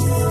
هنا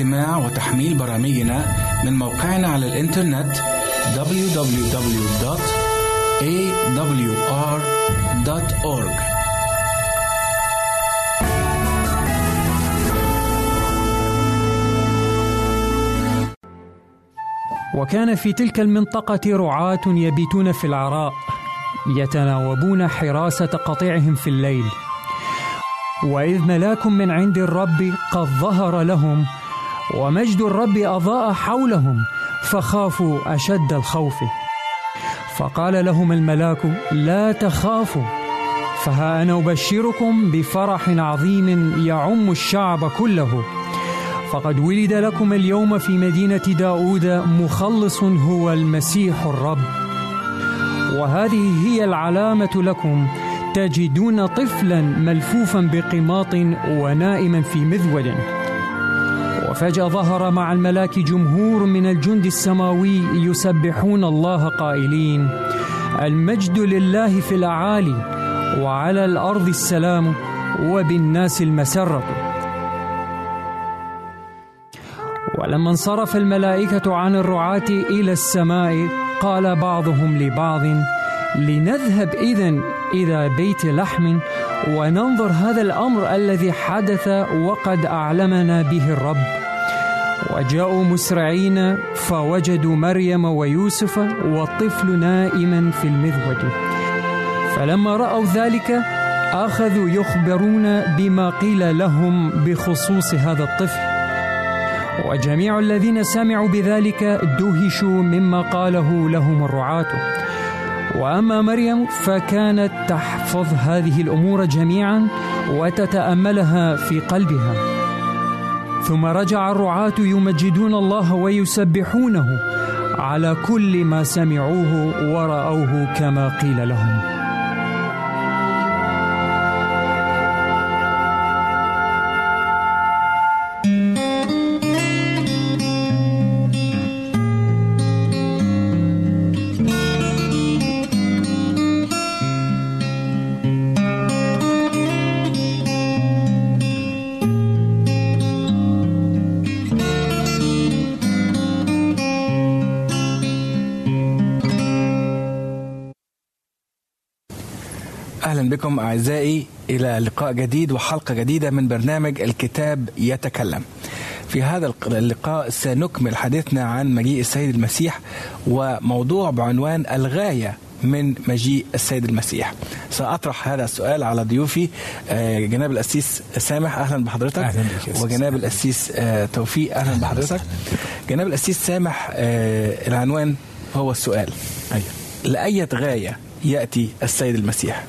يمكنك استماع وتحميل برامجنا من موقعنا على الإنترنت www.awr.org وكان في تلك المنطقة رعاة يبيتون في العراء يتناوبون حراسة قطيعهم في الليل. وإذ ملاك من عند الرب قد ظهر لهم ومجد الرب أضاء حولهم فخافوا أشد الخوف. فقال لهم الملاك لا تخافوا فها أنا أبشركم بفرح عظيم يعم الشعب كله. فقد ولد لكم اليوم في مدينة داود مخلص هو المسيح الرب. وهذه هي العلامة لكم تجدون طفلا ملفوفا بقماط ونائما في مذود. وفجأة ظهر مع الملاك جمهور من الجند السماوي يسبحون الله قائلين المجد لله في الأعالي وعلى الأرض السلام وبالناس المسرة. ولما انصرف الملائكة عن الرعاة إلى السماء قال بعضهم لبعض لنذهب إذا إلى بيت لحم وننظر هذا الأمر الذي حدث وقد أعلمنا به الرب. وجاءوا مسرعين فوجدوا مريم ويوسف والطفل نائما في المذود. فلما رأوا ذلك أخذوا يخبرون بما قيل لهم بخصوص هذا الطفل. وجميع الذين سمعوا بذلك دهشوا مما قاله لهم الرعاة. وأما مريم فكانت تحفظ هذه الأمور جميعا وتتأملها في قلبها. ثم رجع الرعاة يمجدون الله ويسبحونه على كل ما سمعوه ورأوه كما قيل لهم. بكم أعزائي إلى لقاء جديد وحلقة جديدة من برنامج الكتاب يتكلم. في هذا اللقاء سنكمل حديثنا عن مجيء السيد المسيح وموضوع بعنوان الغاية من مجيء السيد المسيح. سأطرح هذا السؤال على ضيوفي آه، جناب الأسيس سامح أهلا بحضرتك. أهلا بك وجناب الأسيس آه، توفيق أهلا بحضرتك. جناب الأسيس سامح آه، العنوان هو السؤال. أيوة. لأية غاية يأتي السيد المسيح؟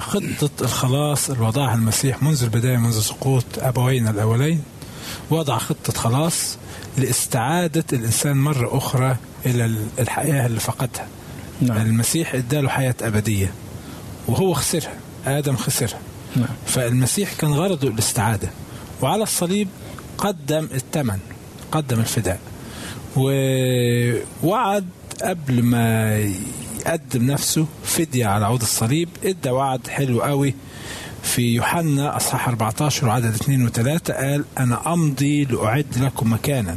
خطة الخلاص اللي وضعها المسيح منذ البداية منذ سقوط أبوينا الأولين وضع خطة خلاص لاستعادة الإنسان مرة أخرى إلى الحياة اللي فقدها نعم. المسيح إداله حياة أبدية وهو خسرها آدم خسرها نعم. فالمسيح كان غرضه الاستعادة وعلى الصليب قدم الثمن قدم الفداء ووعد قبل ما يقدم نفسه فدية على عود الصليب. إدى وعد حلو قوي في يوحنا إصحاح 14 وعدد 2 و3 قال أنا أمضي لأعد لكم مكانا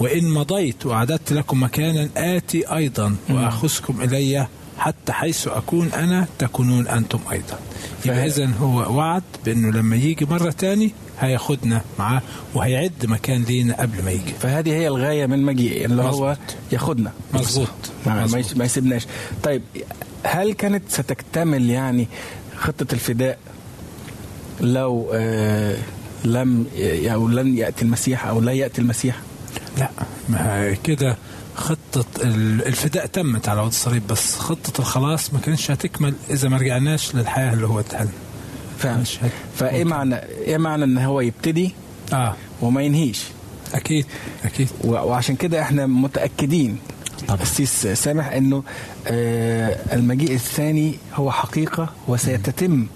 وإن مضيت وأعددت لكم مكانا آتي أيضا وأخذكم إلي حتى حيث أكون أنا تكونون أنتم أيضا. يبقى اذا هو وعد بأنه لما يجي مرة تاني هياخدنا معاه وهيعد مكان لينا قبل ما يجي. فهذه هي الغاية من مجيء اللي هو مظبوط. ياخدنا. مظبوط. ما يسيبناش. طيب هل كانت ستكتمل يعني خطة الفداء لو آه، لم ي- أو لن يأتي المسيح أو لا يأتي المسيح؟ لا. ما كده خطة ال- الفداء تمت على عود الصليب بس خطة الخلاص ما كانتش هتكمل إذا ما رجعناش للحياة اللي هو اداها هت- فإيه معنى إيه معنى إن هو يبتدي آه. وما ينهيش؟ أكيد و- وعشان كده إحنا متأكدين. طبعا. السيس سامح إنه آه، المجيء الثاني هو حقيقة وسيتتم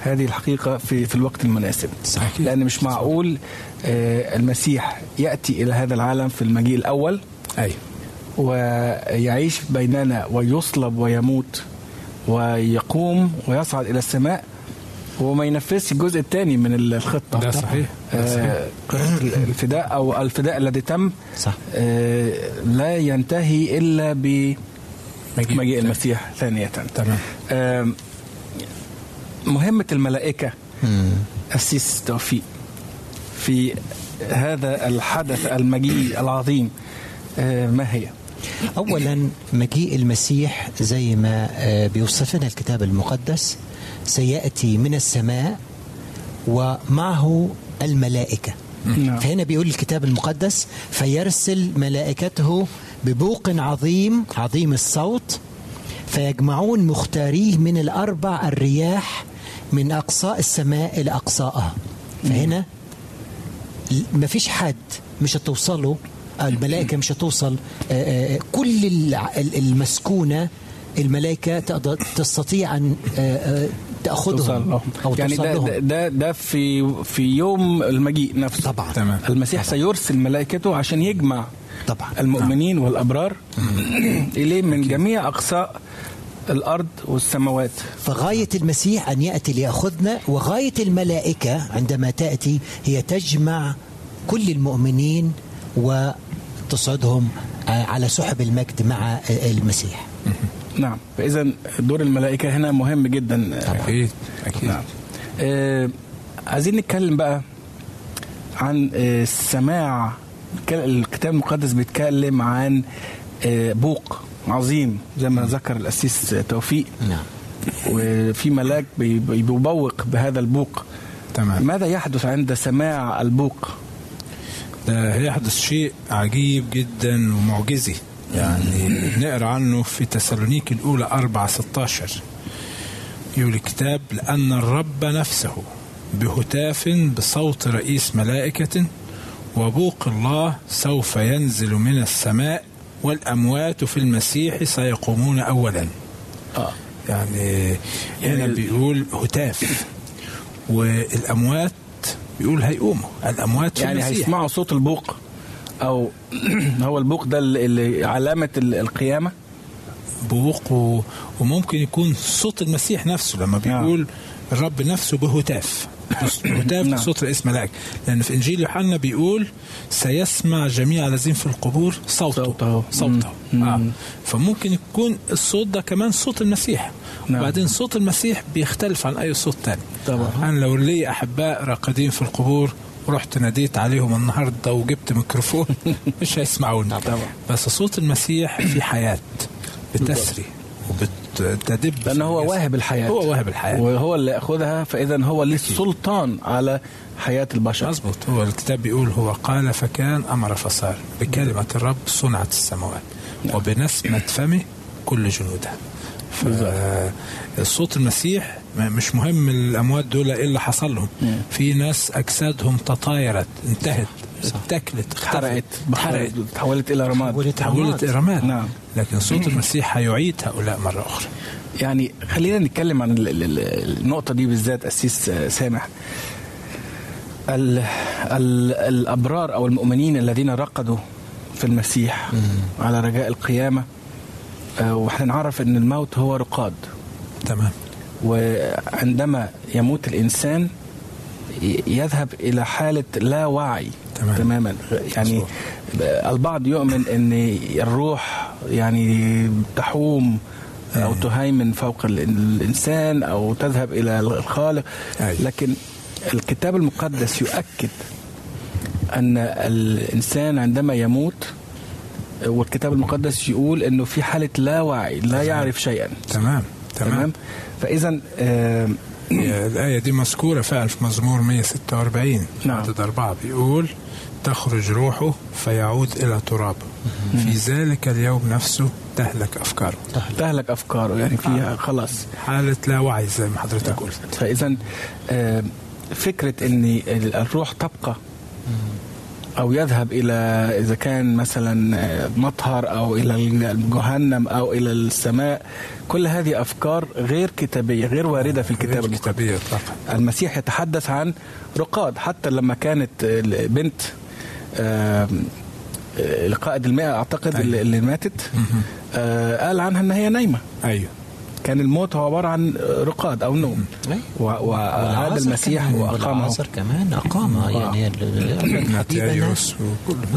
هذه الحقيقة في في الوقت المناسب. صحيح. لأن مش معقول آه، المسيح يأتي إلى هذا العالم في المجيء الأول أيوه. ويعيش بيننا ويصلب ويموت ويقوم ويصعد إلى السماء وما ينفذش الجزء الثاني من الخطة. ده صحيح. ده صحيح. آه، الفداء أو الفداء الذي تم صح. آه، لا ينتهي إلا بمجيء مجيء المسيح ثانية. تمام. آم، مهمة الملائكة مم. السيس توفيق في هذا الحدث المجيء العظيم. آه، ما هي؟ اولا مجيء المسيح زي ما آه، بيوصف لنا الكتاب المقدس سيأتي من السماء ومعه الملائكة. نعم. فهنا بيقول الكتاب المقدس فيرسل ملائكته ببوق عظيم عظيم الصوت فيجمعون مختاريه من الأربع الرياح من اقصاء السماء إلى اقصائها فهنا ما فيش حد مش هتوصله الملائكة مش هتوصل آه، آه، كل الع- ال- المسكونة الملائكة تستطيع أن توصل تأخذهم لهم. أو يعني توصل ده, لهم. ده, ده في في يوم المجيء نفسه. طبعا. تمام. المسيح سيرسل ملائكته عشان يجمع طبعا. المؤمنين والأبرار إليه من جميع أقصاء الأرض والسماوات. فغاية المسيح أن يأتي ليأخذنا وغاية الملائكة عندما تأتي هي تجمع كل المؤمنين وتصعدهم آه، على سحب المجد مع المسيح. نعم. فإذا دور الملائكة هنا مهم جدا. أكيد أكيد. نعم. آه عايزين نتكلم بقى عن آه السماع الك- الكتاب المقدس بيتكلم عن آه بوق عظيم زي ما ذكر الأسيس توفيق. نعم. وفي ملاك بي- بي- بيبوق بهذا البوق. تمام. ماذا يحدث عند سماع البوق؟ ده هيحدث شيء عجيب جدا ومعجزي. يعني نقرأ عنه في تسالونيك الأولى 4 16 يقول الكتاب لأن الرب نفسه بهتاف بصوت رئيس ملائكة وبوق الله سوف ينزل من السماء والأموات في المسيح سيقومون اولا. آه. يعني هنا يعني بيقول هتاف. والأموات بيقول هيقوموا. الأموات في يعني المسيح. هيسمعوا صوت البوق. أو هو البوق ده اللي- اللي علامة ال- القيامة بوق و... وممكن يكون صوت المسيح نفسه لما بيقول الرب نفسه بهتاف هتاف نعم. صوت رئيس ملاك لأن في إنجيل يوحنا بيقول سيسمع جميع الذين في القبور صوته صوته. صوته. آه. فممكن يكون الصوت ده كمان صوت المسيح نعم. وبعدين صوت المسيح بيختلف عن أي صوت تاني طبعا. أنا لو لي أحباء راقدين في القبور ورحت ناديت عليهم النهارده وجبت ميكروفون. مش هيسمعوني طبعا. بس صوت المسيح في حياة بتسري وبتدب. لأن هو. واهب الحياة. هو واهب الحياة. وهو اللي يأخذها فاذا هو ليه السلطان على حياة البشر. مظبوط. هو الكتاب بيقول هو قال فكان أمر فصار. بكلمة الرب صنعت السماوات. وبنسمة فمه كل جنودها. فالصوت المسيح ما- مش مهم الأموات دول إيه اللي حصل لهم. في ناس أجسادهم تطايرت انتهت اتاكلت اتحرقت اتحرقت تحولت إلى رماد. تحولت إلى رماد. نعم. لكن صوت المسيح هيعيد هؤلاء مرة أخرى. يعني خلينا نتكلم عن ال- ال- ال- النقطة دي بالذات أسيس آه، سامح. ال ال الأبرار أو المؤمنين الذين رقدوا في المسيح على رجاء القيامة آه، وإحنا نعرف أن الموت هو رقاد تمام وعندما يموت الإنسان ي- يذهب إلى حالة لا وعي تمام. تماما يعني مظبوط. البعض يؤمن أن الروح يعني تحوم أو تهيمن فوق ال- الإنسان أو تذهب إلى الخالق أي. لكن الكتاب المقدس يؤكد أن الإنسان عندما يموت والكتاب المقدس يقول أنه في حالة لا وعي لا يعرف شيئا. تمام تمام. تمام؟ فاذا آه الآية دي مذكورة فعلا في مزمور 146 نعم. عدد أربعة بيقول تخرج روحه فيعود إلى تراب في ذلك اليوم نفسه تهلك أفكاره. تهلك. أفكاره يعني فيها خلاص. حالة لا وعي زي ما حضرتك قلت. فاذا آه، فكرة ان الروح تبقى. أو يذهب إلى إذا كان مثلا آه، مطهر أو إلى جهنم أو إلى السماء. كل هذه أفكار غير كتابية غير واردة في الكتاب غير إطلاقا المسيح يتحدث عن رقاد. حتى لما كانت بنت آم، آه، القائد المئة أعتقد أيوة. اللي ماتت آه، قال عنها إن هي نايمة. أيوه. كان الموت هو عبارة عن رقاد أو نوم. و- وعاد المسيح وأقامه. والعازر كمان أقامه. يعني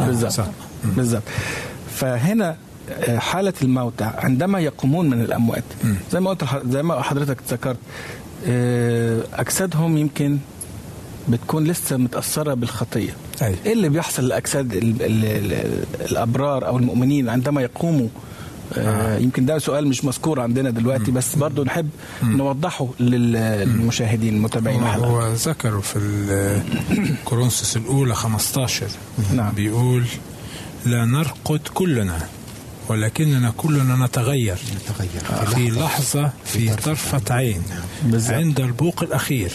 بالظبط. بالظبط. فهنا آه، حالة الموتى عندما يقومون من الأموات زي ما قلت زي ما حضرتك ذكرت آه، أجسادهم يمكن بتكون لسه متأثرة بالخطية. أيوه إيه اللي بيحصل لأجساد ال- ال- ال- الأبرار أو المؤمنين عندما يقوموا آه. يمكن ده سؤال مش مذكور عندنا دلوقتي بس برضو نحب نوضحه لل- للمشاهدين المتابعين الحلقة هو ذكروا في كورنثوس الأولى 15 نعم. بيقول لا نرقد كلنا ولكننا كلنا نتغير نتغير. في لحظة في طرفة عين. عند البوق الأخير.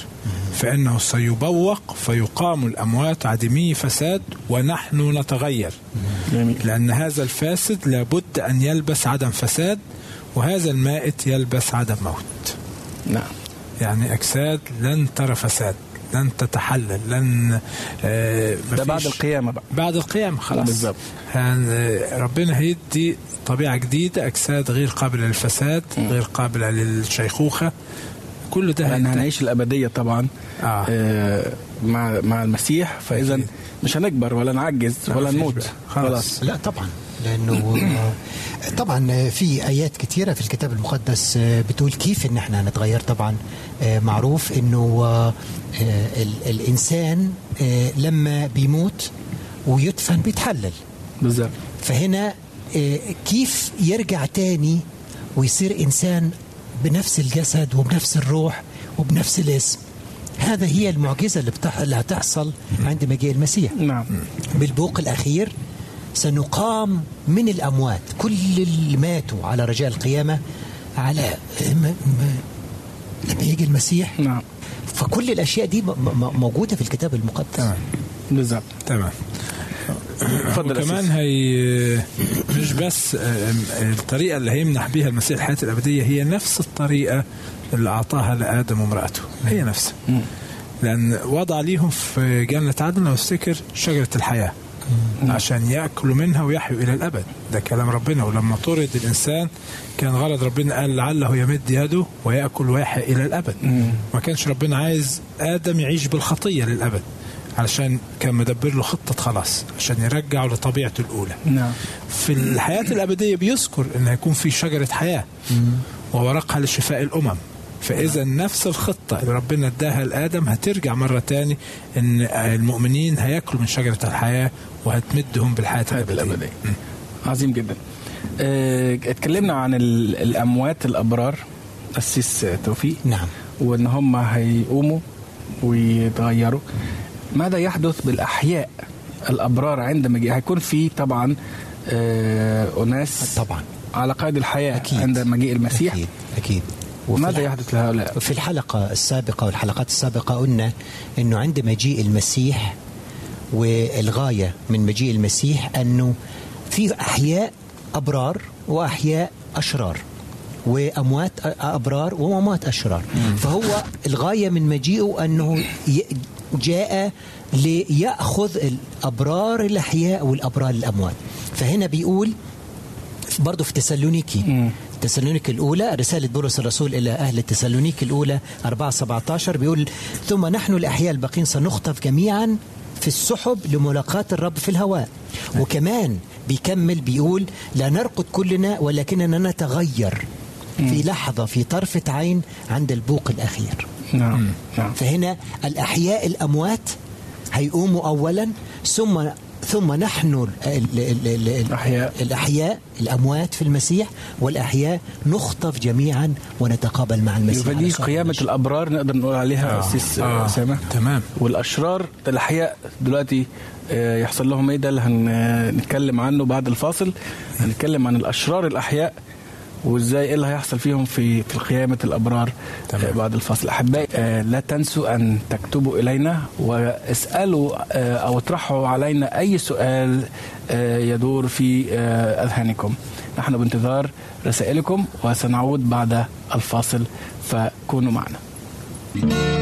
فإنه سيبوق فيقام الأموات عدمي فساد ونحن نتغير. لأن هذا الفاسد لابد أن يلبس عدم فساد وهذا المائت يلبس عدم موت. نعم. يعني أجساد لن ترى فساد. لن تتحلل لن آه ده بعد القيامة بقى بعد القيامة خلاص بالظبط. هن- ربنا هيدي طبيعة جديدة أجساد غير قابلة للفساد غير قابلة للشيخوخة كل ده هينتهي. هنعيش الأبدية طبعا آه. آه مع مع المسيح فاذا أكيد. مش هنكبر ولا نعجز لا، ولا نموت. خلاص. لا طبعا لأنه آه، طبعا في آيات كثيرة في الكتاب المقدس آه، بتقول كيف إن إحنا نتغير. طبعا آه، معروف إنه ال- الإنسان لما بيموت ويدفن بيتحلل. بالظبط. فهنا كيف يرجع تاني ويصير إنسان بنفس الجسد وبنفس الروح وبنفس الاسم؟ هذا هي المعجزة اللي, بتح... اللي هتحصل عند مجيء المسيح. نعم. بالبوق الأخير سنقام من الأموات. كل اللي ماتوا على رجاء القيامة على م... م... لما يجي المسيح. نعم. فكل الأشياء دي م... م... موجودة في الكتاب المقدس. تمام. بالظبط. تمام. اتفضل يا وكمان. هي مش بس آه، الطريقة اللي هيمنح بيها المسيح الحياة الأبدية هي نفس الطريقة اللي أعطاها لآدم وامرأته. هي نفسها. لأن وضع ليهم في جنة عدن لو افتكر شجرة الحياة. عشان يأكلوا منها ويحيوا إلى الأبد. ده كلام ربنا. ولما طرد الإنسان كان غرض ربنا. قال لعله يمد يده ويأكل ويحيا إلى الأبد. ما كانش ربنا عايز آدم يعيش بالخطية للأبد علشان كان مدبر له خطة خلاص عشان يرجعه لطبيعته الأولى. نعم. في الحياة الأبدية بيذكر أن هيكون في شجرة حياة وورقها لشفاء الأمم. فإذا نفس الخطة اللي ربنا اداها لآدم هترجع مرة تاني أن المؤمنين هياكلوا من شجرة الحياة وهتمدهم الأبدية. الأبدية. عظيم جدا. آه، اتكلمنا عن ال- الأموات الأبرار. أسيس توفيق. نعم. وإن هم هيقوموا ويتغيروا. ماذا يحدث بالأحياء الأبرار عند مجيء؟ هيكون في طبعا آه، أناس طبعا. على قيد الحياة أكيد. عند مجيء المسيح. أكيد. أكيد. وفي ماذا الح- يحدث لهؤلاء في الحلقة السابقة والحلقات السابقة قلنا أنه عند مجيء المسيح والغاية من مجيء المسيح أنه في أحياء أبرار وأحياء أشرار وأموات أبرار وأموات أشرار. فهو الغاية من مجيئه أنه ي- جاء ليأخذ الأبرار الأحياء والأبرار الأموات. فهنا بيقول برضه في تسالونيكي. تسالونيك الأولى رسالة بولس الرسول إلى أهل تسالونيك الأولى 4 17 بيقول ثم نحن الأحياء الباقين سنخطف جميعا في السحب لملاقاة الرب في الهواء. وكمان بيكمل بيقول لا نرقد كلنا ولكننا نتغير في لحظة في طرفة عين عند البوق الأخير. نعم نعم. فهنا الأحياء الأموات هيقوموا أولا ثم ثم نحن ال- ال- ال- ال- الأحياء. الأحياء الأموات في المسيح والأحياء نخطف جميعا ونتقابل مع المسيح يبقى دي قيامة. الأبرار نقدر نقول عليها آه. أسيس آه. أسامة تمام. والأشرار الأحياء دلوقتي آه، يحصل لهم إيه ده اللي هنتكلم عنه بعد الفاصل هنتكلم عن الأشرار الأحياء وازاي إيه اللي هيحصل فيهم في في قيامة الأبرار تمام. آه، بعد الفاصل أحبائي آه، لا تنسوا أن تكتبوا إلينا واسألوا آه، أو اطرحوا علينا أي سؤال يدور في أذهانكم. نحن بانتظار رسائلكم وسنعود بعد الفاصل فكونوا معنا. أنتم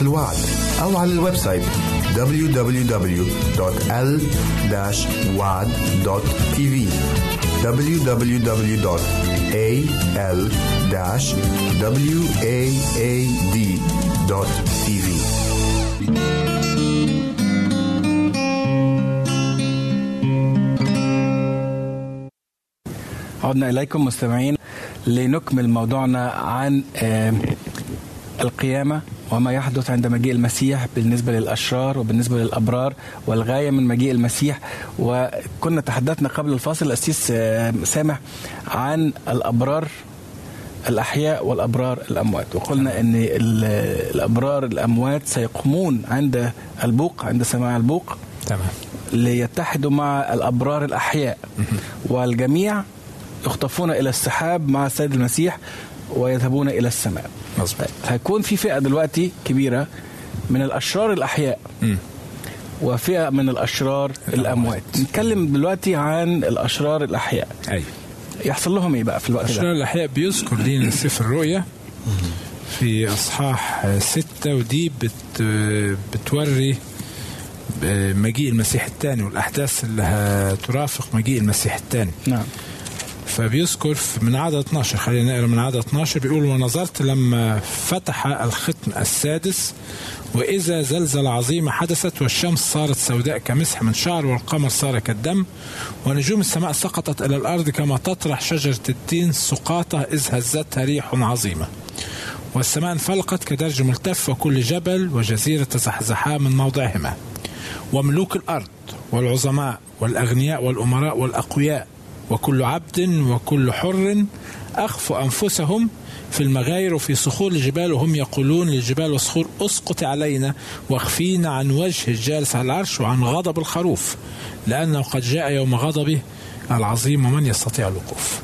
الوعد أو على الويب سايت www.l-wad.tv www.al-waad.tv عدنا إليكم مستمعين لنكمل موضوعنا عن القيامة. وما يحدث عند مجيء المسيح بالنسبة للأشرار وبالنسبة للأبرار والغاية من مجيء المسيح. وكنا تحدثنا قبل الفاصل الأسيس سامح عن الأبرار الأحياء والأبرار الأموات. وقلنا أن ال- الأبرار الأموات سيقومون عند البوق عند سماع البوق. تمام. ليتحدوا مع الأبرار الأحياء. والجميع يخطفون إلى السحاب مع السيد المسيح. ويذهبون إلى السماء. مظبوط. هيكون في فئة دلوقتي كبيرة من الأشرار الأحياء مم. وفئة من الأشرار الأموات. نتكلم دلوقتي عن الأشرار الأحياء. أيوه. يحصل لهم إيه بقى في الوقت ده؟ الأحياء بيذكر لنا سفر الرؤيا في أصحاح ستة ودي بت بتوري مجيء المسيح الثاني والأحداث اللي هترافق مجيء المسيح الثاني. نعم. فبيذكر من عدد 12 خلينا نقرأ من عدد 12 بيقول ونظرت لما فتح الختم السادس وإذا زلزلة عظيمة حدثت والشمس صارت سوداء كمسح من شعر والقمر صار كالدم ونجوم السماء سقطت إلى الأرض كما تطرح شجرة التين سقاطة إذ هزتها ريح عظيمة. والسماء انفلقت كدرج ملتف وكل جبل وجزيرة تزحزحا من موضعهما. وملوك الأرض والعظماء والأغنياء والأمراء والأقوياء وكل عبد وكل حر اخفوا أنفسهم في المغاير وفي صخور الجبال وهم يقولون للجبال والصخور اسقط علينا واخفينا عن وجه الجالس على العرش وعن غضب الخروف لأنه قد جاء يوم غضبه العظيم ومن يستطيع الوقوف.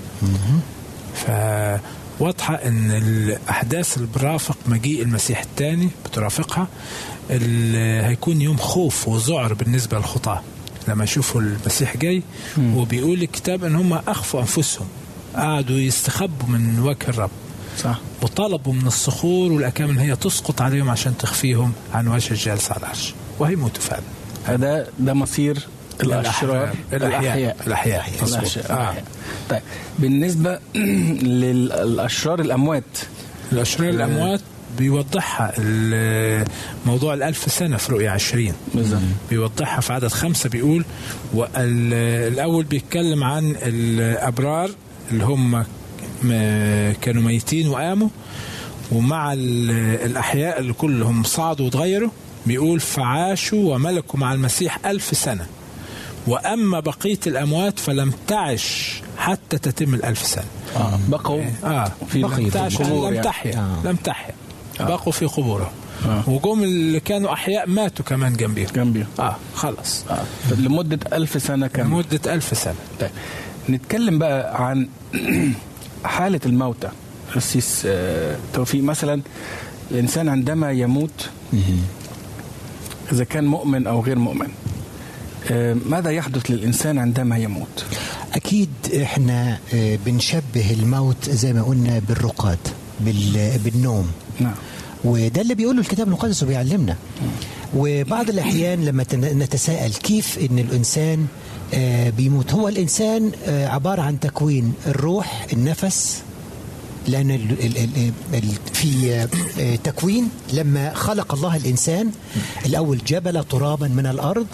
فواضحة إن الأحداث اللي برافق مجيء المسيح الثاني بترافقها هيكون يوم خوف وذعر بالنسبة للخطاة لما يشوفوا المسيح جاي وبيقول الكتاب إن هم أخفوا أنفسهم قعدوا يستخبوا من وجه الرب. صح. وطلبوا من الصخور والاكام إن هي تسقط عليهم عشان تخفيهم عن وجه الجالس على العرش. وهيموتوا فعلا. هذا ده مصير الأشرار الأحياء. الأحياء. مظبوط. الأشرار آه. طيب بالنسبة للأشرار الأموات. الأشرار الأموات بيوضحها موضوع الألف سنة في رؤية عشرين بيوضحها في عدد خمسة بيقول الأول بيتكلم عن الأبرار اللي هم كانوا ميتين وقاموا ومع ال- الأحياء اللي كلهم صعدوا وتغيروا بيقول فعاشوا وملكوا مع المسيح ألف سنة وأما بقية الأموات فلم تعش حتى تتم الألف سنة آه. بقوا آه في القبور لم. تحيا آه. لم تحيا بقوا في قبورهم. آه. وجم اللي كانوا أحياء ماتوا كمان جنبيهم. جنبي آه خلص آه. لمدة ألف سنة كاملة. لمدة ألف سنة. طيب. نتكلم بقى عن حالة الموتى. السيس آه، توفيق. مثلا الإنسان عندما يموت إذا كان مؤمن أو غير مؤمن آه، ماذا يحدث للإنسان عندما يموت؟ أكيد إحنا آه، بنشبه الموت زي ما قلنا بالرقاد بال- بالنوم. نعم. وده اللي بيقوله الكتاب المقدس وبيعلمنا. وبعض الأحيان لما نتساءل كيف إن الإنسان آه، بيموت. هو الإنسان آه، عبارة عن تكوين الروح النفس لأن ال ال ال ال في آه، تكوين. لما خلق الله الإنسان الأول جبل ترابا من الأرض.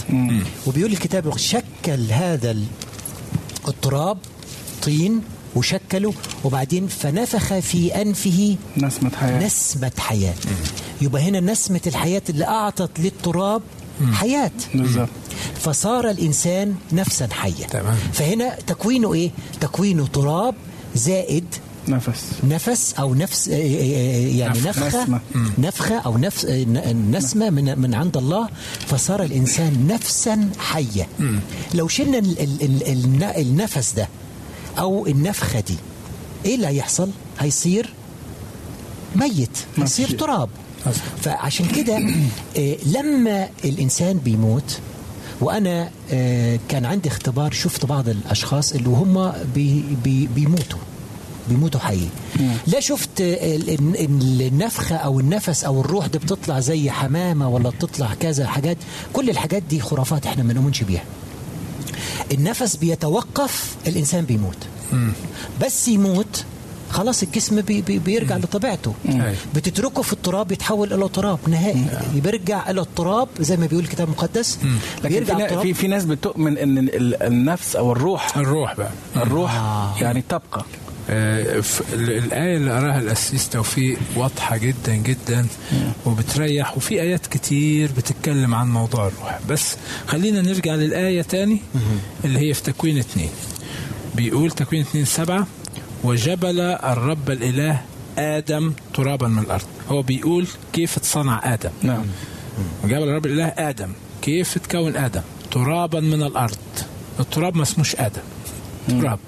وبيقول الكتاب شكل هذا ال- التراب طين. وشكله وبعدين فنفخ في أنفه نسمة حياة. نسمة حياة. يبقى هنا نسمة الحياة اللي أعطت للتراب حياة. بالظبط. فصار الإنسان نفسا حية تمام. فهنا تكوينه إيه؟ تكوينه تراب زائد نفس. نفس أو نفس آه، آه، آه، يعني نف- نفخة. نسمة. نفخة أو نفس ن- نسمة من من عند الله. فصار الإنسان نفسا حيه لو شلنا ال- ال- ال- الن- النفس ده أو النفخة دي. إيه اللي هيحصل؟ هيصير ميت هيصير تراب. فعشان كده آه، لما الإنسان بيموت وأنا آه، كان عندي اختبار شفت بعض الأشخاص اللي هم بي بي بيموتوا بيموتوا حي لا شفت ال- ال- النفخة أو النفس أو الروح دي بتطلع زي حمامة ولا بتطلع كذا حاجات. كل الحاجات دي خرافات إحنا ما نؤمنش بيها. النفس بيتوقف الإنسان بيموت. بس يموت خلاص الجسم بي بي بيرجع لطبيعته. أي. بتتركه في التراب يتحول إلى تراب نهائي. بيرجع إلى التراب زي ما بيقول الكتاب المقدس. لكن في, في في ناس بتؤمن إن ال- النفس أو الروح الروح بقى. الروح آه. يعني تبقى. الآية اللي قراها الأسيس توفيق واضحة جدا جدا وبتريح وفي آيات كتير بتتكلم عن موضوع الروح. بس خلينا نرجع للآية تاني اللي هي في تكوين اتنين. بيقول تكوين اتنين سبعة وجبل الرب الإله آدم ترابا من الأرض. هو بيقول كيف اتصنع آدم. نعم. وجبل الرب الإله آدم. كيف تكون آدم؟ ترابا من الأرض. التراب ما اسموش آدم. تراب.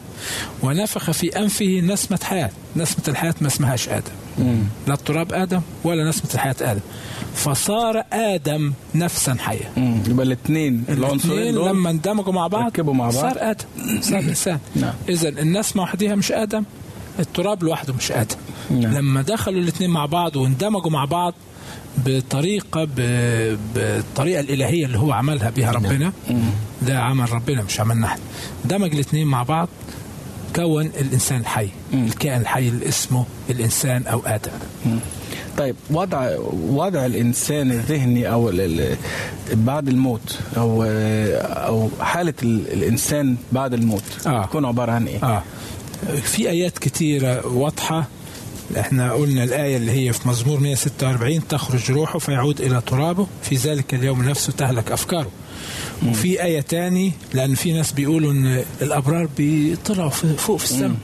ونفخ في أنفه نسمة حياة. نسمة الحياة ما اسمهاش آدم. لا التراب آدم ولا نسمة الحياة آدم. فصار آدم نفسا حية مم. يبقى الاثنين العنصرين لما اندمجوا مع بعض ركبوا مع بعض. صار آدم. صار إنسان. نعم. إذا النسمة وحدها مش آدم التراب لوحده مش آدم. نعم. لما دخلوا الاثنين مع بعض واندمجوا مع بعض بطريقة ب- بالطريقة الإلهية اللي هو عملها بها ربنا. ده عمل ربنا مش عملنا إحنا دمج الاثنين مع بعض كون الإنسان الحي. الكائن الحي اللي اسمه الإنسان أو آدم. طيب وضع وضع الإنسان الذهني أو بعد الموت أو أو حالة ال- الإنسان بعد الموت آه. تكون عبارة عن إيه؟ آه. في آيات كتيرة واضحة إحنا قلنا الآية اللي هي في مزمور 146 تخرج روحه فيعود إلى ترابه في ذلك اليوم نفسه تهلك أفكاره. وفي آية تاني لأن في ناس بيقولوا إن الأبرار بيطلعوا فوق في السماء.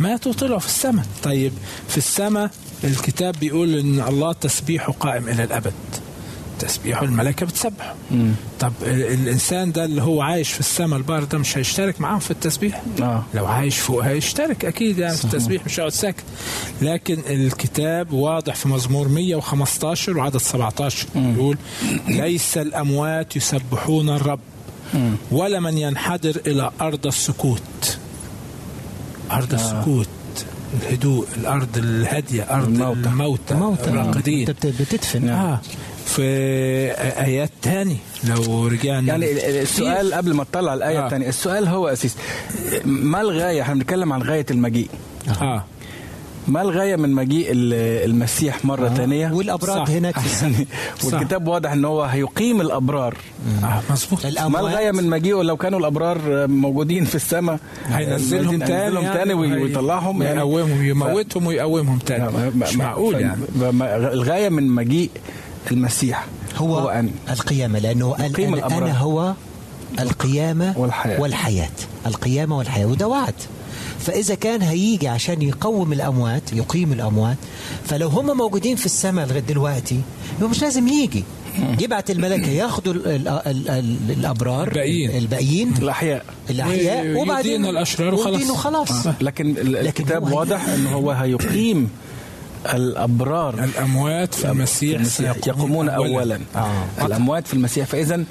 ماتوا طلعوا في السماء. طيب في السماء الكتاب بيقول إن الله تسبيحه قائم إلى الأبد. تسبيحه الملائكة بتسبحه طب ال- الإنسان ده اللي هو عايش في السماء البار ده مش هيشترك معاهم في التسبيح؟ آه. لو عايش فوق هيشترك أكيد يعني في التسبيح مش هيقعد ساكت. لكن الكتاب واضح في مزمور 115 وعدد 17 يقول ليس الأموات يسبحون الرب ولا من ينحدر إلى أرض السكوت. أرض السكوت الهدوء الأرض الهادية أرض الموتى. الموتى, موت الراقدين. بتدفن. آه. في آيات تاني لو رجعنا. يعني ال- ال- السؤال قبل ما تطلع الآية آه. الثانية السؤال هو اسيس ما الغاية إحنا بنتكلم عن غاية المجيء. آه. ما الغاية من مجيء ال- المسيح مرة ثانية والابراج صح. هناك. يعني والكتاب واضح إن هو هيقيم الأبرار. آه مظبوط. ما الغاية من مجيئه لو كانوا الأبرار موجودين في السماء هينزلهم تاني يعني تاني ويطلعهم يعني. يقومهم يموتهم ويقومهم تاني. مش معقول يعني. الغاية من مجيء المسيح. هو, هو أن القيامة لأنه يقيم أنا. أنا هو القيامة والحياة. والحياة. القيامة والحياة. وده وعد فإذا كان هيجي عشان يقوم الأموات يقيم الأموات فلو هم موجودين في السماء لغاية دلوقتي يبقى مش لازم يجي. يبعت الملائكة ياخدوا ال ال ال ال الأبرار الباقيين. الباقيين. الأحياء. الأحياء. ويدين وبعدين الأشرار وخلاص. ويدينوا خلاص. لكن ال- لكن الكتاب هو واضح إن هو هيقيم الأبرار. الأموات في المسيح, المسيح. يقومون اولا. آه. الأموات في المسيح فاذا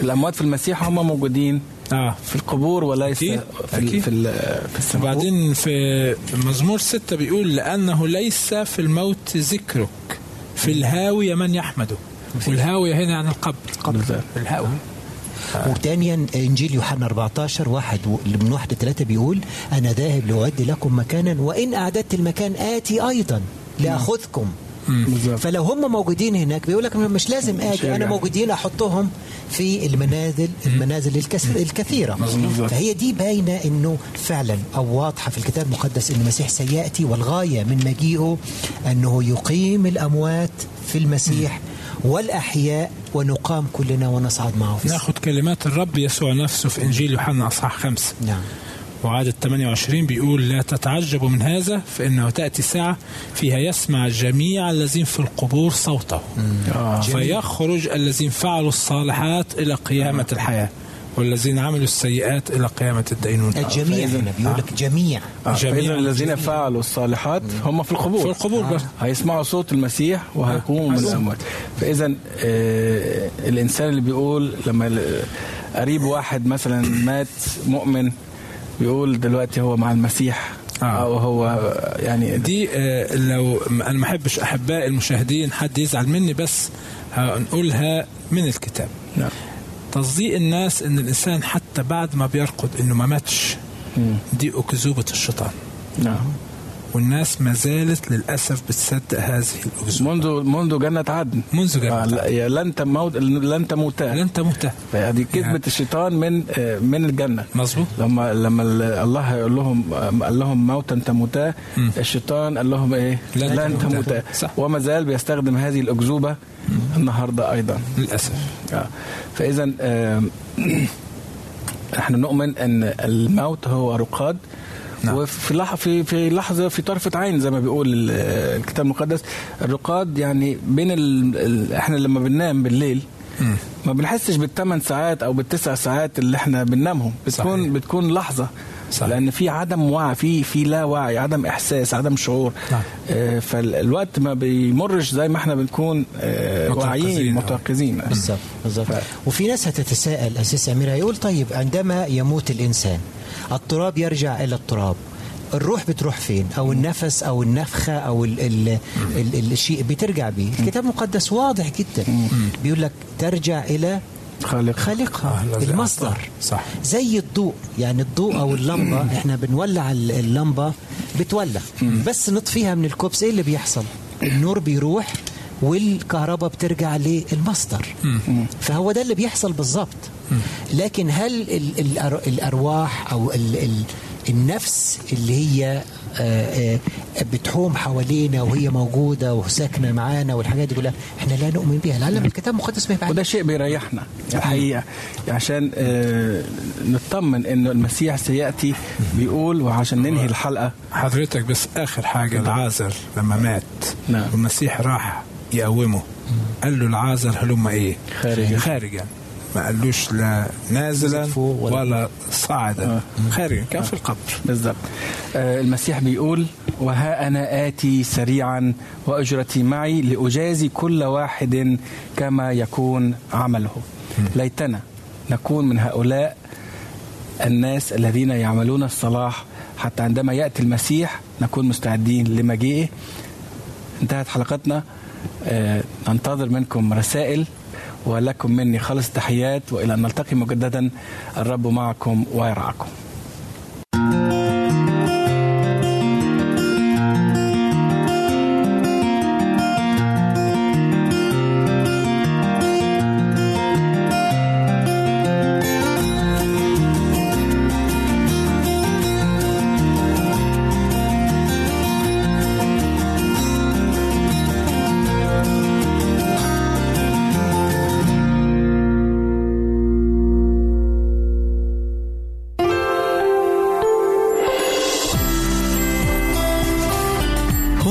الأموات في المسيح هم موجودين آه. في القبور وليس أكيد. في أكيد. في في السماء. وبعدين في مزمور ستة بيقول لأنه ليس في الموت ذكرك في الهاوية من يحمده. والهاوية هنا عن القبر. بالظبط. الهاوية وثانيا إنجيل يوحنا 14 واحد من واحد لثلاثة بيقول أنا ذاهب لأعد لكم مكانا وإن أعددت المكان آتي أيضا. لأخذكم. فلو هم موجودين هناك بيقول لك مش لازم آجي أنا. موجودين أحطهم في المنازل المنازل الكث- الكثيرة. فهي دي باينة إنه فعلا أو واضحة في الكتاب المقدس إن المسيح سيأتي والغاية من مجيئه أنه يقيم الأموات في المسيح والأحياء ونقام كلنا ونصعد معه في ناخد كلمات الرب يسوع نفسه في إنجيل يوحنا أصحاح خمسة. نعم. وعدد 28 بيقول لا تتعجبوا من هذا فإنه تأتي ساعة فيها يسمع جميع الذين في القبور صوته. آه. فيخرج الذين فعلوا الصالحات إلى قيامة الحياة والذين عملوا السيئات إلى قيامة الدينون الجميع هنا بيقول لك جميع. آه، جميع. فإذا الذين جميع. فعلوا الصالحات هم في القبور. في القبور بس. هيسمعوا صوت المسيح وهيقوموا من آه. الأموات. فإذا آه، الإنسان اللي بيقول لما قريب واحد مثلا مات مؤمن بيقول دلوقتي هو مع المسيح آه. أو هو يعني دي آه، لو أنا ما أحبش احبائي المشاهدين حد يزعل مني بس هنقولها من الكتاب نعم. تصديق الناس إن الإنسان حتى بعد ما بيرقد إنه ما ماتش. دي أكذوبة الشيطان نعم والناس ما زالت للأسف بتصدق هذه الاكذوبه منذ منذ جنة عدن. منذ آه، جنة لا- يا لن تموت لن تموتا. لن تموت هذه كذبة الشيطان من آه، من الجنة. مظبوط. لما لما ال- الله يقول لهم قال لهم موتا تموتا. الشيطان قال لهم إيه؟ لن لن تموتا. تموتا. وما زال بيستخدم هذه الأكذوبة النهارده أيضا. للأسف. آه. فاذا آم، إحنا نؤمن إن الموت هو رقاد. نعم. وفي لحظه في في لحظة في طرفة عين زي ما بيقول ال- الكتاب المقدس الرقاد يعني بين ال... ال... إحنا لما بننام بالليل مم. ما بنحسش بالثمان ساعات أو بالتسع ساعات اللي إحنا بننامهم بتكون صحيح. بتكون لحظة صحيح. لأن في عدم وعي في في لا وعي عدم إحساس عدم شعور نعم. آه فالوقت ما بيمرش زي ما إحنا بنكون آه. واعيين متيقظين بالظبط بالظبط ف- وفي ناس هتتساءل أساس امير هيقول طيب عندما يموت الإنسان التراب يرجع إلى التراب. الروح بتروح فين؟ أو النفس أو النفخة أو ال ال ال الشيء بترجع بيه. الكتاب المقدس واضح جدا. بيقول لك ترجع إلى خالق. خالقها آه، المصدر. صح. زي الضوء. يعني الضوء أو اللمبة. إحنا بنولع ال- اللمبة بتولع. بس نطفيها من الكوبس. إيه اللي بيحصل؟ النور بيروح والكهرباء بترجع للمصدر. فهو ده اللي بيحصل بالظبط لكن هل ال- الأر- الأرواح أو ال ال النفس اللي هي آه، آه، بتحوم حوالينا وهي موجودة وساكنة معانا والحاجات دي كلها إحنا لا نؤمن بها العالم الكتاب المقدس ما وده شيء بيريحنا الحقيقة. عشان آه نطمن إنه المسيح سيأتي بيقول وعشان ننهي الحلقة. حضرتك بس آخر حاجة العازر لما مات نعم. والمسيح راح يقومه قال له العازر هلم إيه؟ خارجا. خارجا. ما قالوش لا نازلا ولا- ولا صاعدا. خارجا كان في القبر. بالضبط. آه المسيح بيقول وها أنا آتي سريعا وأجرتي معي لأجازي كل واحد كما يكون عمله. ليتنا نكون من هؤلاء الناس الذين يعملون الصلاح حتى عندما يأتي المسيح نكون مستعدين لمجيئه. انتهت حلقتنا. آه، ننتظر منكم رسائل. ولكم مني خالص تحيات وإلى أن نلتقي مجددا. الرب معكم ويرعاكم.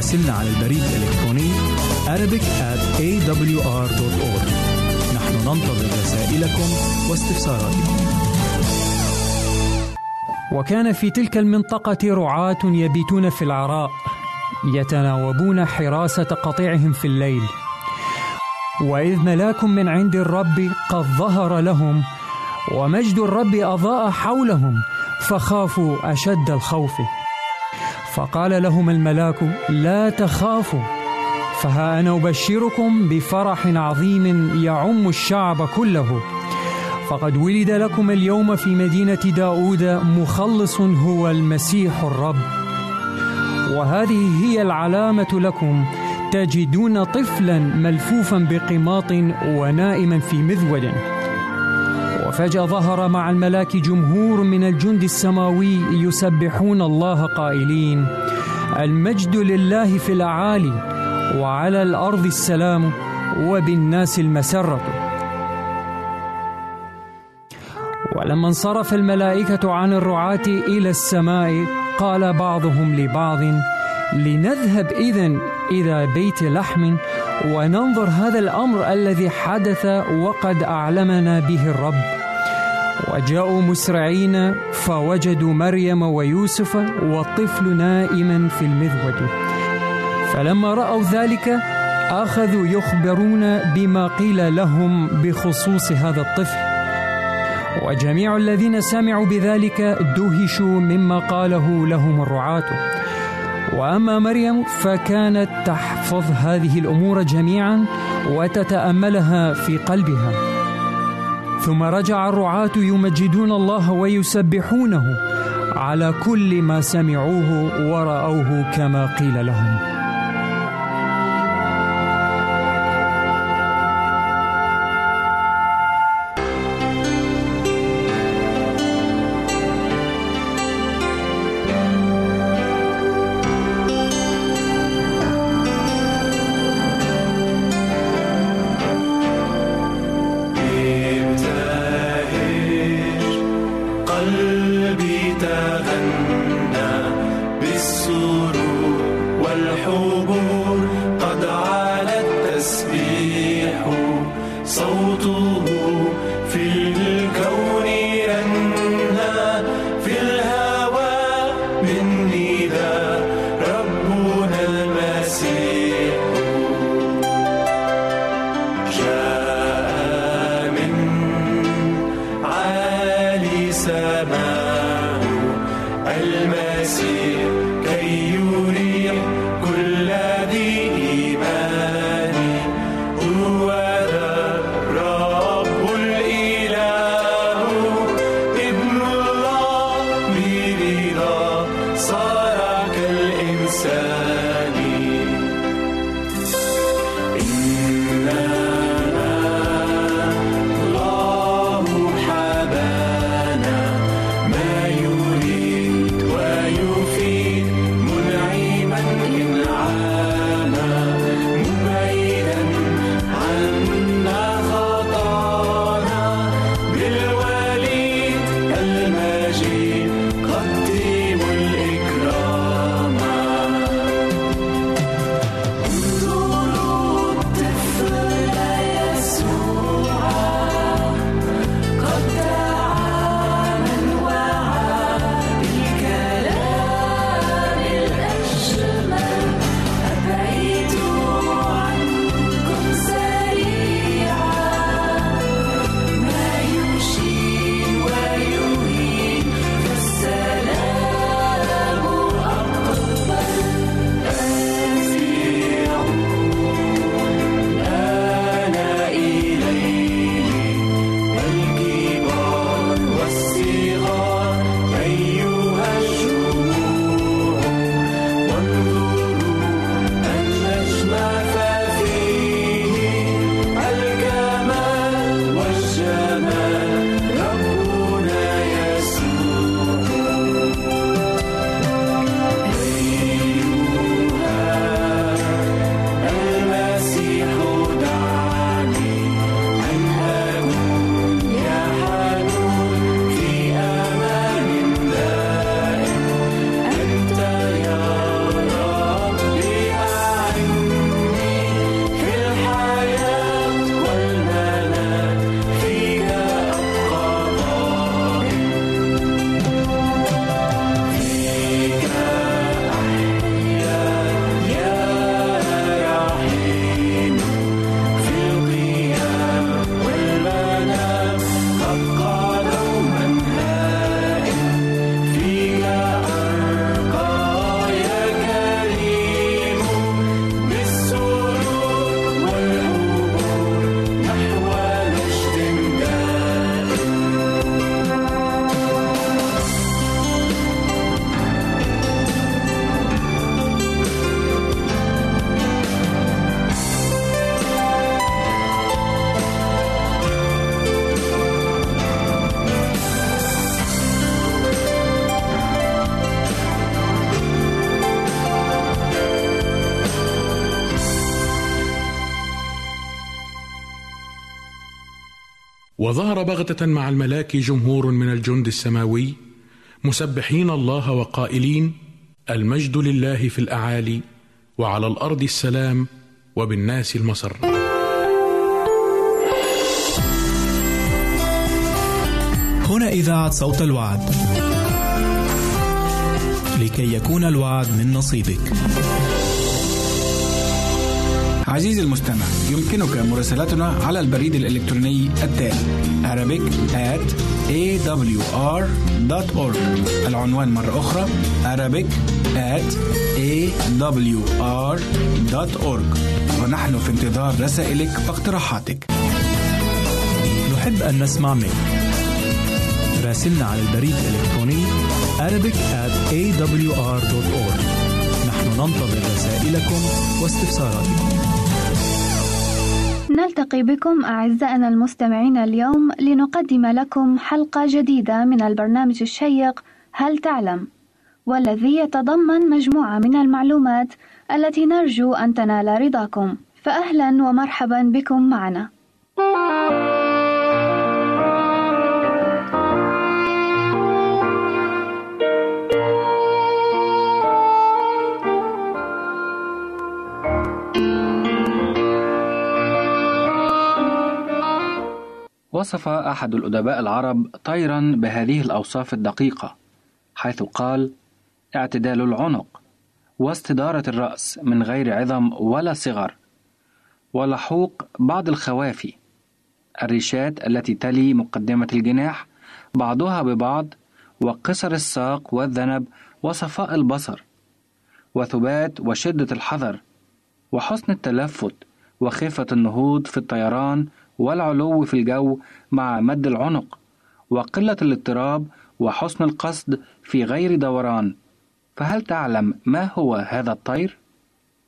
راسلنا على البريد الإلكتروني Arabic at awr.org. نحن ننتظر رسائلكم واستفساراتكم. وكان في تلك المنطقة رعاة يبيتون في العراء يتناوبون حراسة قطيعهم في الليل وإذ ملاك من عند الرب قد ظهر لهم ومجد الرب أضاء حولهم فخافوا أشد الخوف فقال لهم الملاك لا تخافوا فها أنا أبشركم بفرح عظيم يعم الشعب كله. فقد ولد لكم اليوم في مدينة داود مخلص هو المسيح الرب. وهذه هي العلامة لكم تجدون طفلا ملفوفا بقماط ونائما في مذود. وفجأة ظهر مع الملاك جمهور من الجند السماوي يسبحون الله قائلين المجد لله في الأعالي وعلى الأرض السلام وبالناس المسرة. ولما انصرف الملائكة عن الرعاة إلى السماء قال بعضهم لبعض لنذهب إذا إلى بيت لحم وننظر هذا الأمر الذي حدث وقد أعلمنا به الرب. وجاءوا مسرعين فوجدوا مريم ويوسف والطفل نائما في المذود. فلما رأوا ذلك أخذوا يخبرون بما قيل لهم بخصوص هذا الطفل. وجميع الذين سمعوا بذلك دهشوا مما قاله لهم الرعاة. وأما مريم فكانت تحفظ هذه الأمور جميعا وتتأملها في قلبها. ثم رجع الرعاة يمجدون الله ويسبحونه على كل ما سمعوه ورأوه كما قيل لهم. وظهر بغتة مع الملاك جمهور من الجند السماوي مسبحين الله وقائلين المجد لله في الأعالي وعلى الأرض السلام وبالناس المسر هنا إذاعة صوت الوعد. لكي يكون الوعد من نصيبك. عزيزي المستمع يمكنك مراسلتنا على البريد الإلكتروني التالي Arabic at awr.org العنوان مرة أخرى Arabic at awr.org ونحن في انتظار رسائلك واقتراحاتك. نحب أن نسمع منك. راسلنا على البريد الإلكتروني Arabic at awr.org نحن ننتظر رسائلكم واستفساراتكم. نلتقي بكم أعزائنا المستمعين اليوم لنقدم لكم حلقة جديدة من البرنامج الشيق هل تعلم؟ والذي يتضمن مجموعة من المعلومات التي نرجو أن تنال رضاكم فأهلا ومرحبا بكم معنا وصف أحد الأدباء العرب طيرا بهذه الأوصاف الدقيقة حيث قال اعتدال العنق واستدارة الرأس من غير عظم ولا صغر ولحوق بعض الخوافي الريشات التي تلي مقدمة الجناح بعضها ببعض وقصر الساق والذنب وصفاء البصر وثبات وشدة الحذر وحسن التلفت وخفة النهوض في الطيران والعلو في الجو مع مد العنق وقلة الاضطراب وحسن القصد في غير دوران. فهل تعلم ما هو هذا الطير؟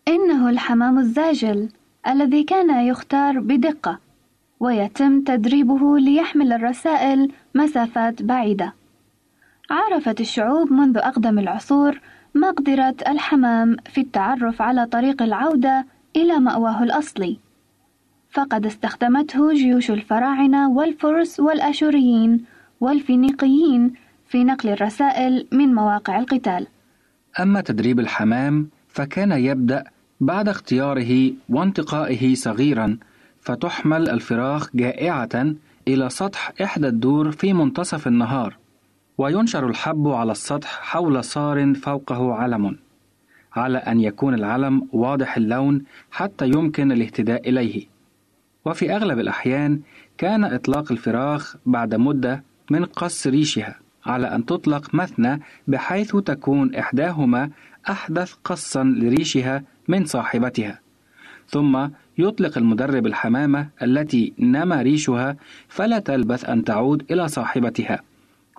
إنه الحمام الزاجل الذي كان يختار بدقة ويتم تدريبه ليحمل الرسائل مسافات بعيدة. عرفت الشعوب منذ أقدم العصور مقدرة الحمام في التعرف على طريق العودة إلى مأواه الأصلي. فقد استخدمته جيوش الفراعنة والفرس والأشوريين والفينيقيين في نقل الرسائل من مواقع القتال. أما تدريب الحمام فكان يبدأ بعد اختياره وانتقائه صغيرا فتحمل الفراخ جائعة إلى سطح إحدى الدور في منتصف النهار وينشر الحب على السطح حول صار فوقه علم على أن يكون العلم واضح اللون حتى يمكن الاهتداء إليه وفي أغلب الأحيان كان إطلاق الفراخ بعد مدة من قص ريشها على أن تطلق مثنى بحيث تكون إحداهما أحدث قصا لريشها من صاحبتها. ثم يطلق المدرب الحمامة التي نما ريشها فلا تلبث أن تعود إلى صاحبتها.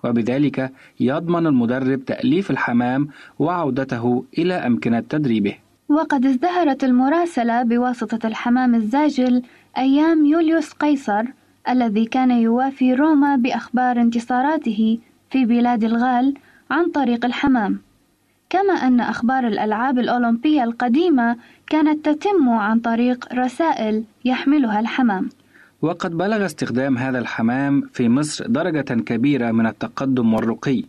وبذلك يضمن المدرب تأليف الحمام وعودته إلى أمكنة تدريبه. وقد ازدهرت المراسلة بواسطة الحمام الزاجل أيام يوليوس قيصر الذي كان يوافي روما بأخبار انتصاراته في بلاد الغال عن طريق الحمام. كما أن أخبار الألعاب الأولمبية القديمة كانت تتم عن طريق رسائل يحملها الحمام. وقد بلغ استخدام هذا الحمام في مصر درجة كبيرة من التقدم والرقي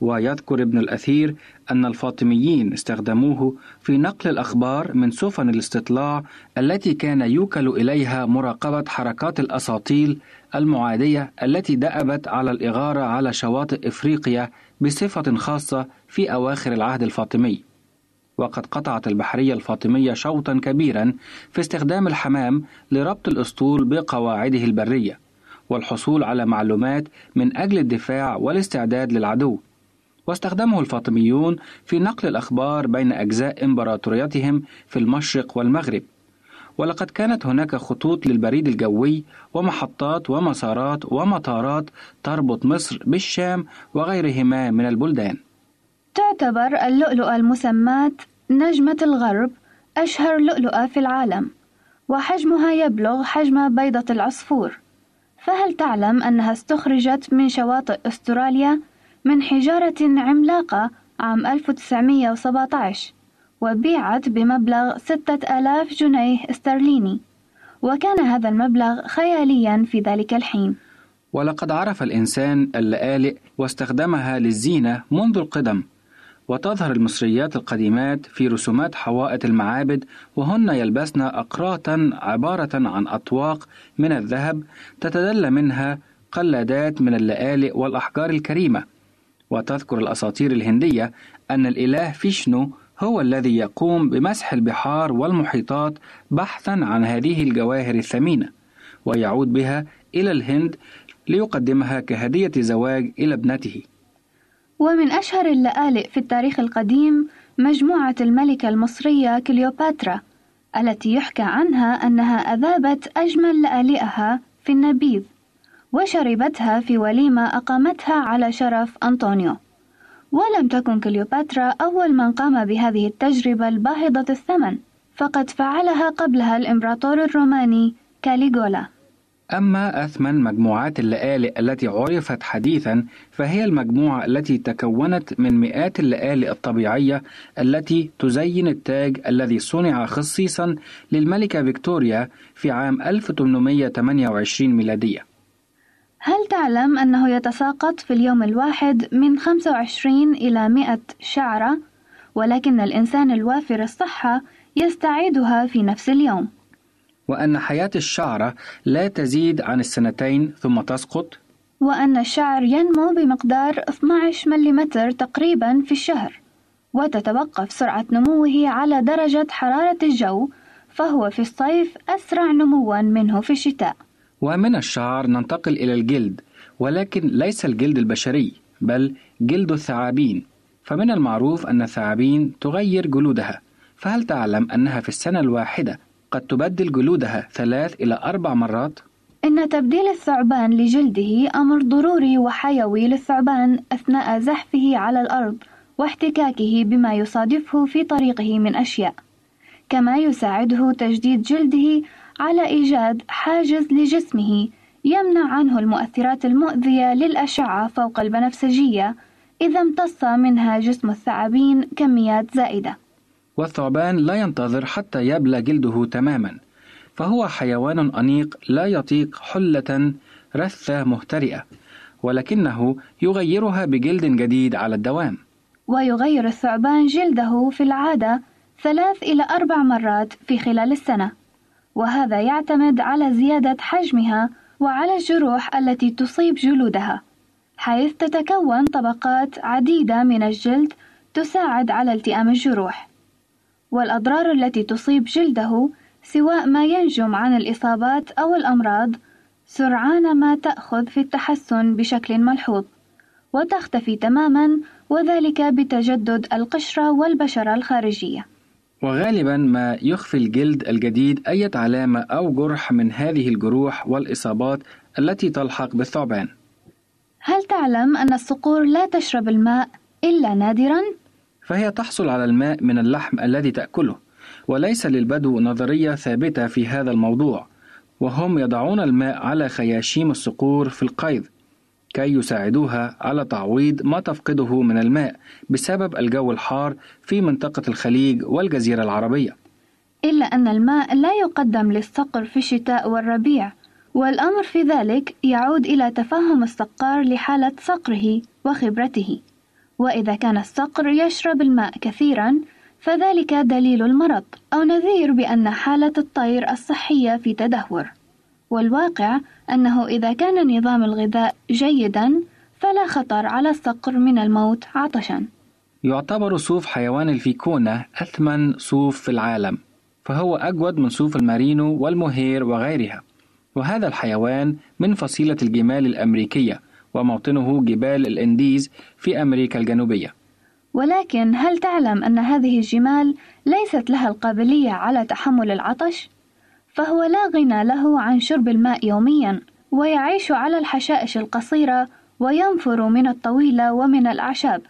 ويذكر ابن الأثير أن الفاطميين استخدموه في نقل الأخبار من سفن الاستطلاع التي كان يوكل إليها مراقبة حركات الأساطيل المعادية التي دأبت على الإغارة على شواطئ إفريقيا بصفة خاصة في أواخر العهد الفاطمي. وقد قطعت البحرية الفاطمية شوطا كبيرا في استخدام الحمام لربط الأسطول بقواعده البرية والحصول على معلومات من أجل الدفاع والاستعداد للعدو. واستخدمه الفاطميون في نقل الأخبار بين أجزاء إمبراطوريتهم في المشرق والمغرب. ولقد كانت هناك خطوط للبريد الجوي ومحطات ومسارات ومطارات تربط مصر بالشام وغيرهما من البلدان. تعتبر اللؤلؤة المسماة نجمة الغرب أشهر لؤلؤة في العالم وحجمها يبلغ حجم بيضة العصفور. فهل تعلم أنها استخرجت من شواطئ أستراليا من حجارة عملاقة عام 1917 وبيعت بمبلغ 6000 جنيه استرليني. وكان هذا المبلغ خياليا في ذلك الحين. ولقد عرف الإنسان اللآلئ واستخدمها للزينة منذ القدم. وتظهر المصريات القديمات في رسومات حوائط المعابد وهن يلبسن أقراطا عبارة عن أطواق من الذهب تتدلى منها قلادات من اللآلئ والأحجار الكريمة. وتذكر الأساطير الهندية أن الإله فيشنو هو الذي يقوم بمسح البحار والمحيطات بحثا عن هذه الجواهر الثمينة ويعود بها إلى الهند ليقدمها كهدية زواج إلى ابنته. ومن أشهر اللآلئ في التاريخ القديم مجموعة الملكة المصرية كليوباترا التي يحكى عنها أنها أذابت أجمل لآلئها في النبيذ. وشربتها في وليمة أقامتها على شرف أنطونيو. ولم تكن كليوباترا أول من قام بهذه التجربة الباهظة الثمن فقد فعلها قبلها الإمبراطور الروماني كاليغولا. أما أثمن مجموعات اللآلئ التي عرفت حديثا فهي المجموعة التي تكونت من مئات اللآلئ الطبيعية التي تزين التاج الذي صنع خصيصا للملكة فيكتوريا في عام 1828 ميلادية. هل تعلم أنه يتساقط في اليوم الواحد من 25 إلى 100 شعرة؟ ولكن الإنسان الوافر الصحة يستعيدها في نفس اليوم. وأن حياة الشعرة لا تزيد عن السنتين ثم تسقط؟ وأن الشعر ينمو بمقدار 12 ملم تقريبا في الشهر وتتوقف سرعة نموه على درجة حرارة الجو فهو في الصيف أسرع نموا منه في الشتاء. ومن الشعر ننتقل إلى الجلد ولكن ليس الجلد البشري بل جلد الثعابين فمن المعروف أن الثعابين تغير جلودها فهل تعلم أنها في السنة الواحدة قد تبدل جلودها ثلاث إلى أربع مرات؟ إن تبديل الثعبان لجلده أمر ضروري وحيوي للثعبان أثناء زحفه على الأرض واحتكاكه بما يصادفه في طريقه من أشياء، كما يساعده تجديد جلده على إيجاد حاجز لجسمه يمنع عنه المؤثرات المؤذية للأشعة فوق البنفسجية إذا امتص منها جسم الثعابين كميات زائدة. والثعبان لا ينتظر حتى يبلى جلده تماما فهو حيوان أنيق لا يطيق حلة رثة مهترئة ولكنه يغيرها بجلد جديد على الدوام ويغير الثعبان جلده في العادة ثلاث إلى أربع مرات في خلال السنة وهذا يعتمد على زيادة حجمها وعلى الجروح التي تصيب جلودها حيث تتكون طبقات عديدة من الجلد تساعد على التئام الجروح. والأضرار التي تصيب جلده سواء ما ينجم عن الإصابات أو الأمراض سرعان ما تأخذ في التحسن بشكل ملحوظ وتختفي تماما وذلك بتجدد القشرة والبشرة الخارجية. وغالبا ما يخفي الجلد الجديد أي علامة أو جرح من هذه الجروح والإصابات التي تلحق بالثعبان هل تعلم أن الصقور لا تشرب الماء إلا نادرا؟ فهي تحصل على الماء من اللحم الذي تأكله وليس للبدو نظرية ثابتة في هذا الموضوع وهم يضعون الماء على خياشيم الصقور في القيظ كي يساعدوها على تعويض ما تفقده من الماء بسبب الجو الحار في منطقة الخليج والجزيرة العربية. إلا أن الماء لا يقدم للصقر في الشتاء والربيع، والأمر في ذلك يعود إلى تفهم الصقار لحالة صقره وخبرته. وإذا كان الصقر يشرب الماء كثيرا فذلك دليل المرض أو نذير بأن حالة الطير الصحية في تدهور والواقع أنه إذا كان نظام الغذاء جيدا فلا خطر على الصقر من الموت عطشا. يعتبر صوف حيوان الفيكونة أثمن صوف في العالم فهو أجود من صوف المارينو والمهير وغيرها. وهذا الحيوان من فصيلة الجمال الأمريكية وموطنه جبال الإنديز في أمريكا الجنوبية. ولكن هل تعلم أن هذه الجمال ليست لها القابلية على تحمل العطش؟ فهو لا غنى له عن شرب الماء يوميا ويعيش على الحشائش القصيرة وينفر من الطويلة ومن الأعشاب.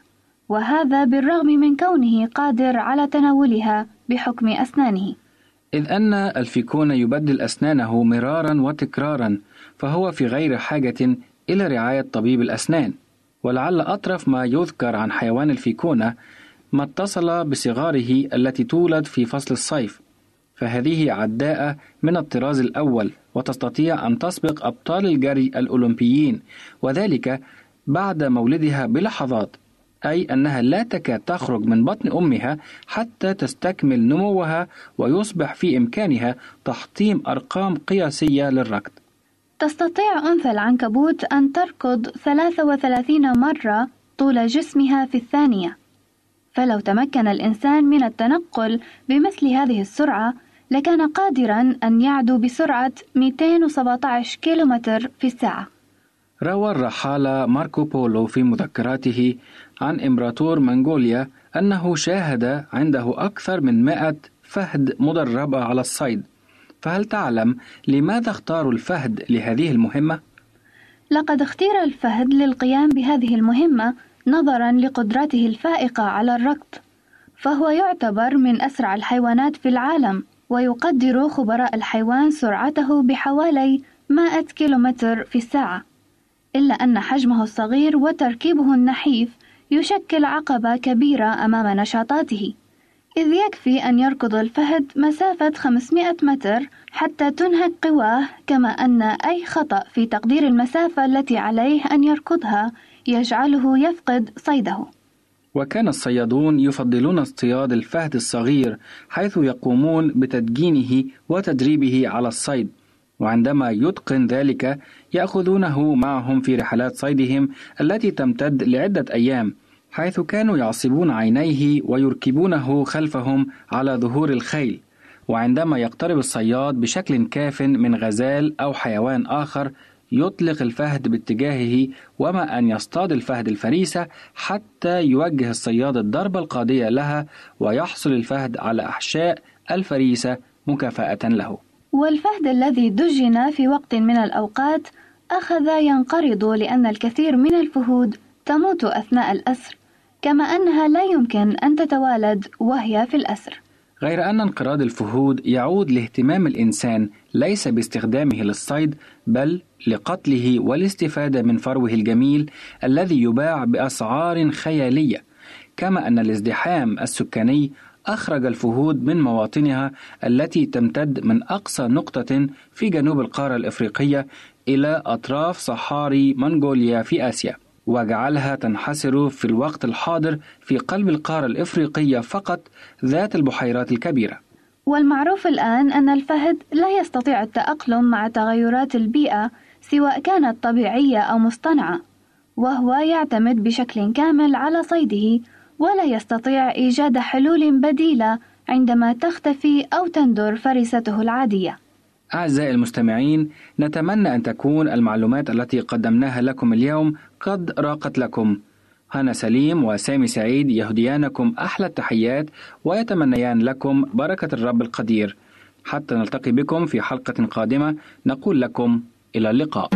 وهذا بالرغم من كونه قادر على تناولها بحكم أسنانه. إذ أن الفيكون يبدل أسنانه مرارا وتكرارا فهو في غير حاجة إلى رعاية طبيب الأسنان. ولعل أطرف ما يذكر عن حيوان الفيكونة ما اتصل بصغاره التي تولد في فصل الصيف. فهذه عداءة من الطراز الأول وتستطيع أن تسبق أبطال الجري الأولمبيين وذلك بعد مولدها بلحظات أي أنها لا تكاد تخرج من بطن أمها حتى تستكمل نموها ويصبح في إمكانها تحطيم أرقام قياسية للركض. تستطيع أنثى العنكبوت أن تركض 33 مرة طول جسمها في الثانية. فلو تمكن الإنسان من التنقل بمثل هذه السرعة لكان قادرا أن يعدو بسرعة 217 كيلومتر في الساعة. روى الرحالة ماركو بولو في مذكراته عن إمبراطور منغوليا أنه شاهد عنده أكثر من مائة فهد مدربة على الصيد فهل تعلم لماذا اختاروا الفهد لهذه المهمة؟ لقد اختير الفهد للقيام بهذه المهمة نظرا لقدرته الفائقة على الركض فهو يعتبر من أسرع الحيوانات في العالم ويقدر خبراء الحيوان سرعته بحوالي 100 كيلومتر في الساعة إلا أن حجمه الصغير وتركيبه النحيف يشكل عقبة كبيرة أمام نشاطاته إذ يكفي أن يركض الفهد مسافة 500 متر حتى تنهك قواه كما أن أي خطأ في تقدير المسافة التي عليه أن يركضها يجعله يفقد صيده. وكان الصيادون يفضلون اصطياد الفهد الصغير حيث يقومون بتدجينه وتدريبه على الصيد. وعندما يتقن ذلك يأخذونه معهم في رحلات صيدهم التي تمتد لعدة أيام حيث كانوا يعصبون عينيه ويركبونه خلفهم على ظهور الخيل. وعندما يقترب الصياد بشكل كاف من غزال أو حيوان آخر يطلق الفهد باتجاهه وما أن يصطاد الفهد الفريسة حتى يوجه الصياد الضربة القاضية لها ويحصل الفهد على أحشاء الفريسة مكافأة له. والفهد الذي دجن في وقت من الأوقات أخذ ينقرض لأن الكثير من الفهود تموت أثناء الأسر كما أنها لا يمكن أن تتوالد وهي في الأسر. غير أن انقراض الفهود يعود لاهتمام الإنسان ليس باستخدامه للصيد بل لقتله والاستفادة من فروه الجميل الذي يباع بأسعار خيالية. كما أن الازدحام السكاني أخرج الفهود من مواطنها التي تمتد من أقصى نقطة في جنوب القارة الإفريقية إلى أطراف صحاري منغوليا في آسيا. وجعلها تنحسر في الوقت الحاضر في قلب القارة الإفريقية فقط ذات البحيرات الكبيرة والمعروف الآن أن الفهد لا يستطيع التأقلم مع تغيرات البيئة سواء كانت طبيعية أو مصطنعة وهو يعتمد بشكل كامل على صيده ولا يستطيع إيجاد حلول بديلة عندما تختفي أو تندر فريسته العادية. أعزائي المستمعين، نتمنى أن تكون المعلومات التي قدمناها لكم اليوم قد راقت لكم. هنا سليم وسامي سعيد يهديانكم أحلى التحيات ويتمنيان لكم بركة الرب القدير. حتى نلتقي بكم في حلقة قادمة نقول لكم إلى اللقاء.